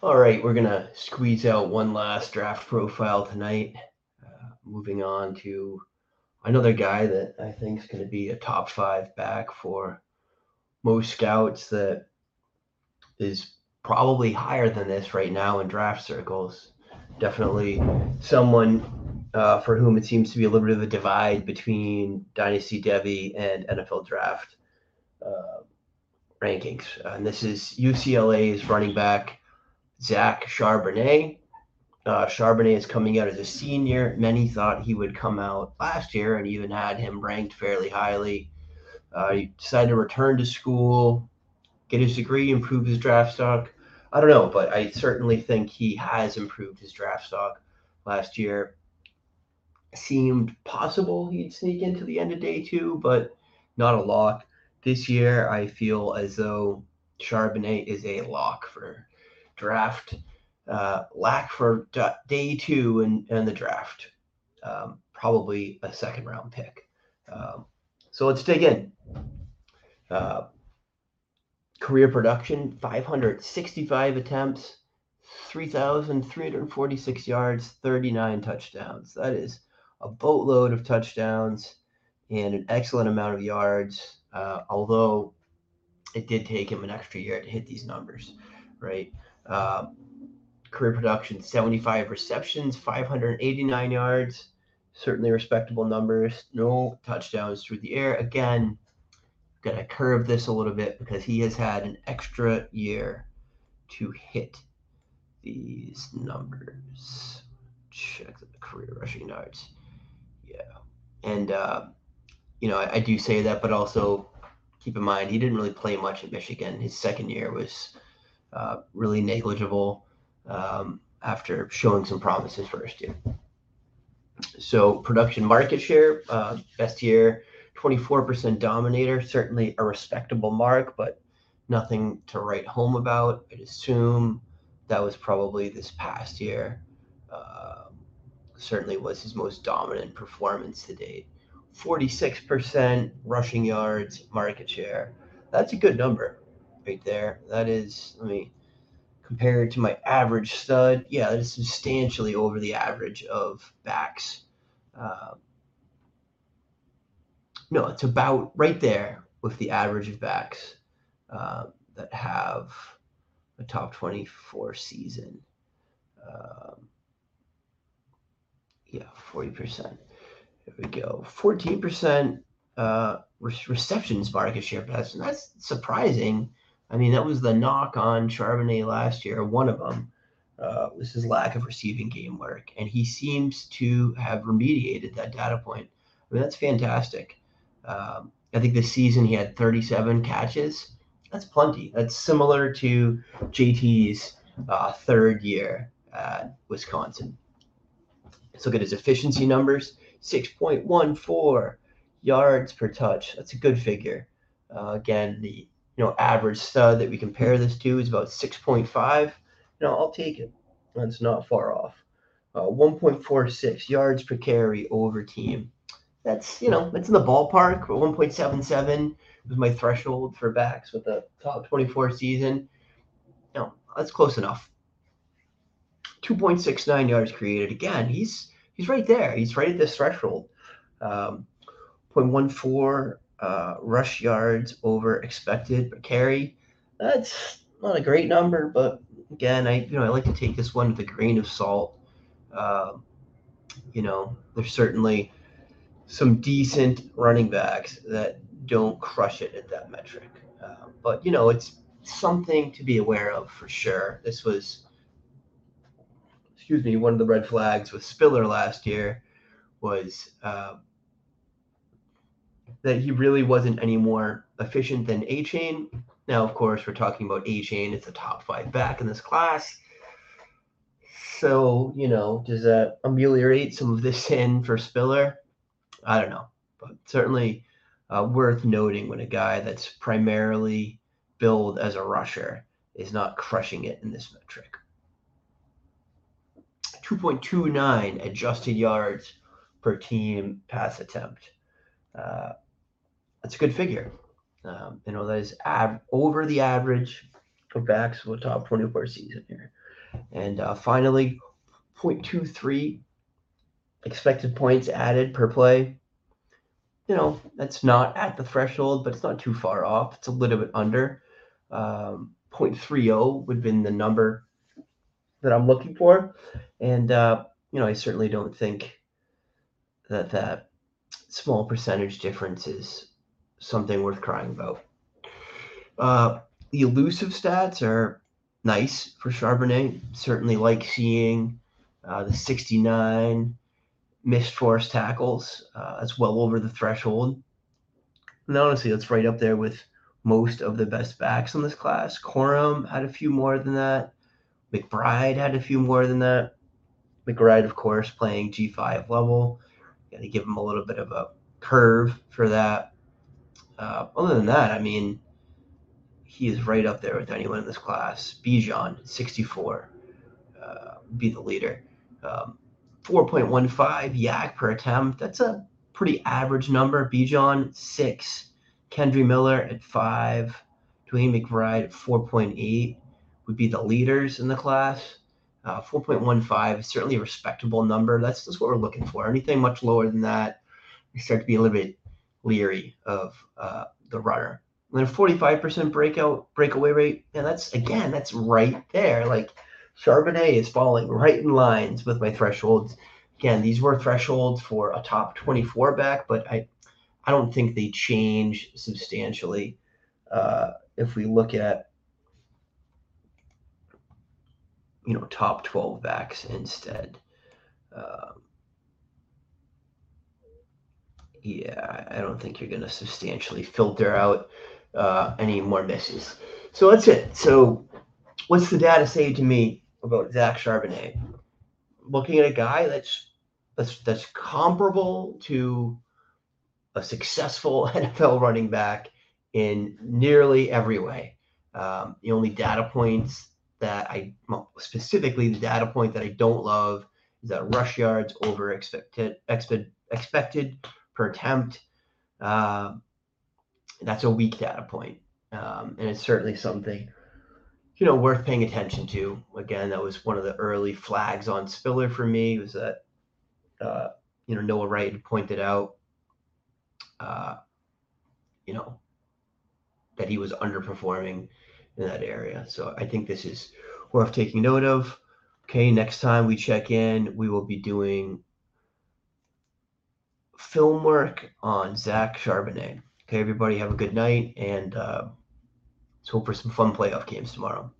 All right, we're gonna squeeze out one last draft profile tonight. Uh, moving on to another guy that I think is going to be a top five back for most scouts. That is probably higher than this right now in draft circles. Definitely someone uh, for whom it seems to be a little bit of a divide between Dynasty Devi and NFL Draft uh, rankings. And this is UCLA's running back Zach Charbonnet. Uh, Charbonnet is coming out as a senior. Many thought he would come out last year and even had him ranked fairly highly. Uh, he decided to return to school, get his degree, improve his draft stock. I don't know, but I certainly think he has improved his draft stock last year. Seemed possible he'd sneak into the end of day two, but not a lock. This year, I feel as though Charbonnet is a lock for draft uh, lack for day two and in, in the draft. Um, probably a second round pick. Um, so let's dig in. Uh, career production 565 attempts, 3,346 yards, 39 touchdowns. That is a boatload of touchdowns and an excellent amount of yards. Uh, although it did take him an extra year to hit these numbers, right? Uh, career production 75 receptions, 589 yards. Certainly respectable numbers. No touchdowns through the air. Again, going to curve this a little bit because he has had an extra year to hit these numbers. Check the career rushing yards. Yeah. And, uh, you know, I, I do say that, but also keep in mind he didn't really play much at Michigan. His second year was uh, really negligible um, after showing some promises first year. So production market share, uh, best year, 24% dominator, certainly a respectable mark, but nothing to write home about. I'd assume that was probably this past year. Uh, certainly was his most dominant performance to date. 46% rushing yards market share. That's a good number right there. That is, let me compared to my average stud, yeah, that is substantially over the average of backs. Uh, no, it's about right there with the average of backs uh, that have a top 24 season. Um, yeah, 40%. There we go. 14% uh, re- receptions market share. That's, that's surprising I mean, that was the knock on Charbonnet last year. One of them uh, was his lack of receiving game work, and he seems to have remediated that data point. I mean, that's fantastic. Um, I think this season he had 37 catches. That's plenty. That's similar to JT's uh, third year at Wisconsin. Let's look at his efficiency numbers 6.14 yards per touch. That's a good figure. Uh, again, the you know, average stud that we compare this to is about 6.5. You know, I'll take it. That's not far off. Uh, 1.46 yards per carry over team. That's, you know, it's in the ballpark. 1.77 was my threshold for backs with the top 24 season. You know, that's close enough. 2.69 yards created. Again, he's he's right there. He's right at this threshold. Um, 0.14 uh, rush yards over expected per carry. That's not a great number, but again, I you know I like to take this one with a grain of salt. Uh, you know, there's certainly some decent running backs that don't crush it at that metric, uh, but you know it's something to be aware of for sure. This was, excuse me, one of the red flags with Spiller last year was uh, that he really wasn't any more efficient than Achane. Now, of course, we're talking about Achane. It's a top five back in this class. So, you know, does that ameliorate some of this sin for Spiller? I don't know. But certainly uh, worth noting when a guy that's primarily billed as a rusher is not crushing it in this metric. 2.29 adjusted yards per team pass attempt. Uh, that's a good figure. Um, you know, that is av- over the average of backs of a top 24 season here. And uh, finally, 0.23 expected points added per play. You know, that's not at the threshold, but it's not too far off. It's a little bit under. Um, 0.30 would have been the number that I'm looking for. And, uh, you know, I certainly don't think that that small percentage difference is something worth crying about. Uh, the elusive stats are nice for Charbonnet. Certainly like seeing uh, the 69 missed forced tackles. Uh, that's well over the threshold. And honestly, that's right up there with most of the best backs in this class. Corum had a few more than that. McBride had a few more than that. McBride, of course, playing G5 level. Got to give him a little bit of a curve for that. Uh, other than that, I mean, he is right up there with anyone in this class. Bijan, 64, uh, be the leader. Um, 4.15 YAC per attempt. That's a pretty average number. Bijan, 6. Kendre Miller at 5. DeWayne McBride at 4.8 would be the leaders in the class. Uh, 4.15 is certainly a respectable number. That's just what we're looking for. Anything much lower than that, we start to be a little bit leery of uh, the runner. And then a 45% breakout breakaway rate, and that's again, that's right there. Like Charbonnet is falling right in lines with my thresholds. Again, these were thresholds for a top 24 back, but I, I don't think they change substantially uh, if we look at you know top 12 backs instead. Um, yeah, I don't think you're going to substantially filter out uh, any more misses. So that's it. So, what's the data say to me about Zach Charbonnet? Looking at a guy that's that's that's comparable to a successful NFL running back in nearly every way. Um, the only data points that I specifically the data point that I don't love is that rush yards over expected expected per attempt. Um, that's a weak data point. Um, and it's certainly something, you know, worth paying attention to. Again, that was one of the early flags on Spiller for me was that, uh, you know, Noah Wright pointed out, uh, you know, that he was underperforming in that area. So I think this is worth taking note of. Okay, next time we check in, we will be doing film work on Zach Charbonnet. Okay, everybody, have a good night, and uh, let's hope for some fun playoff games tomorrow.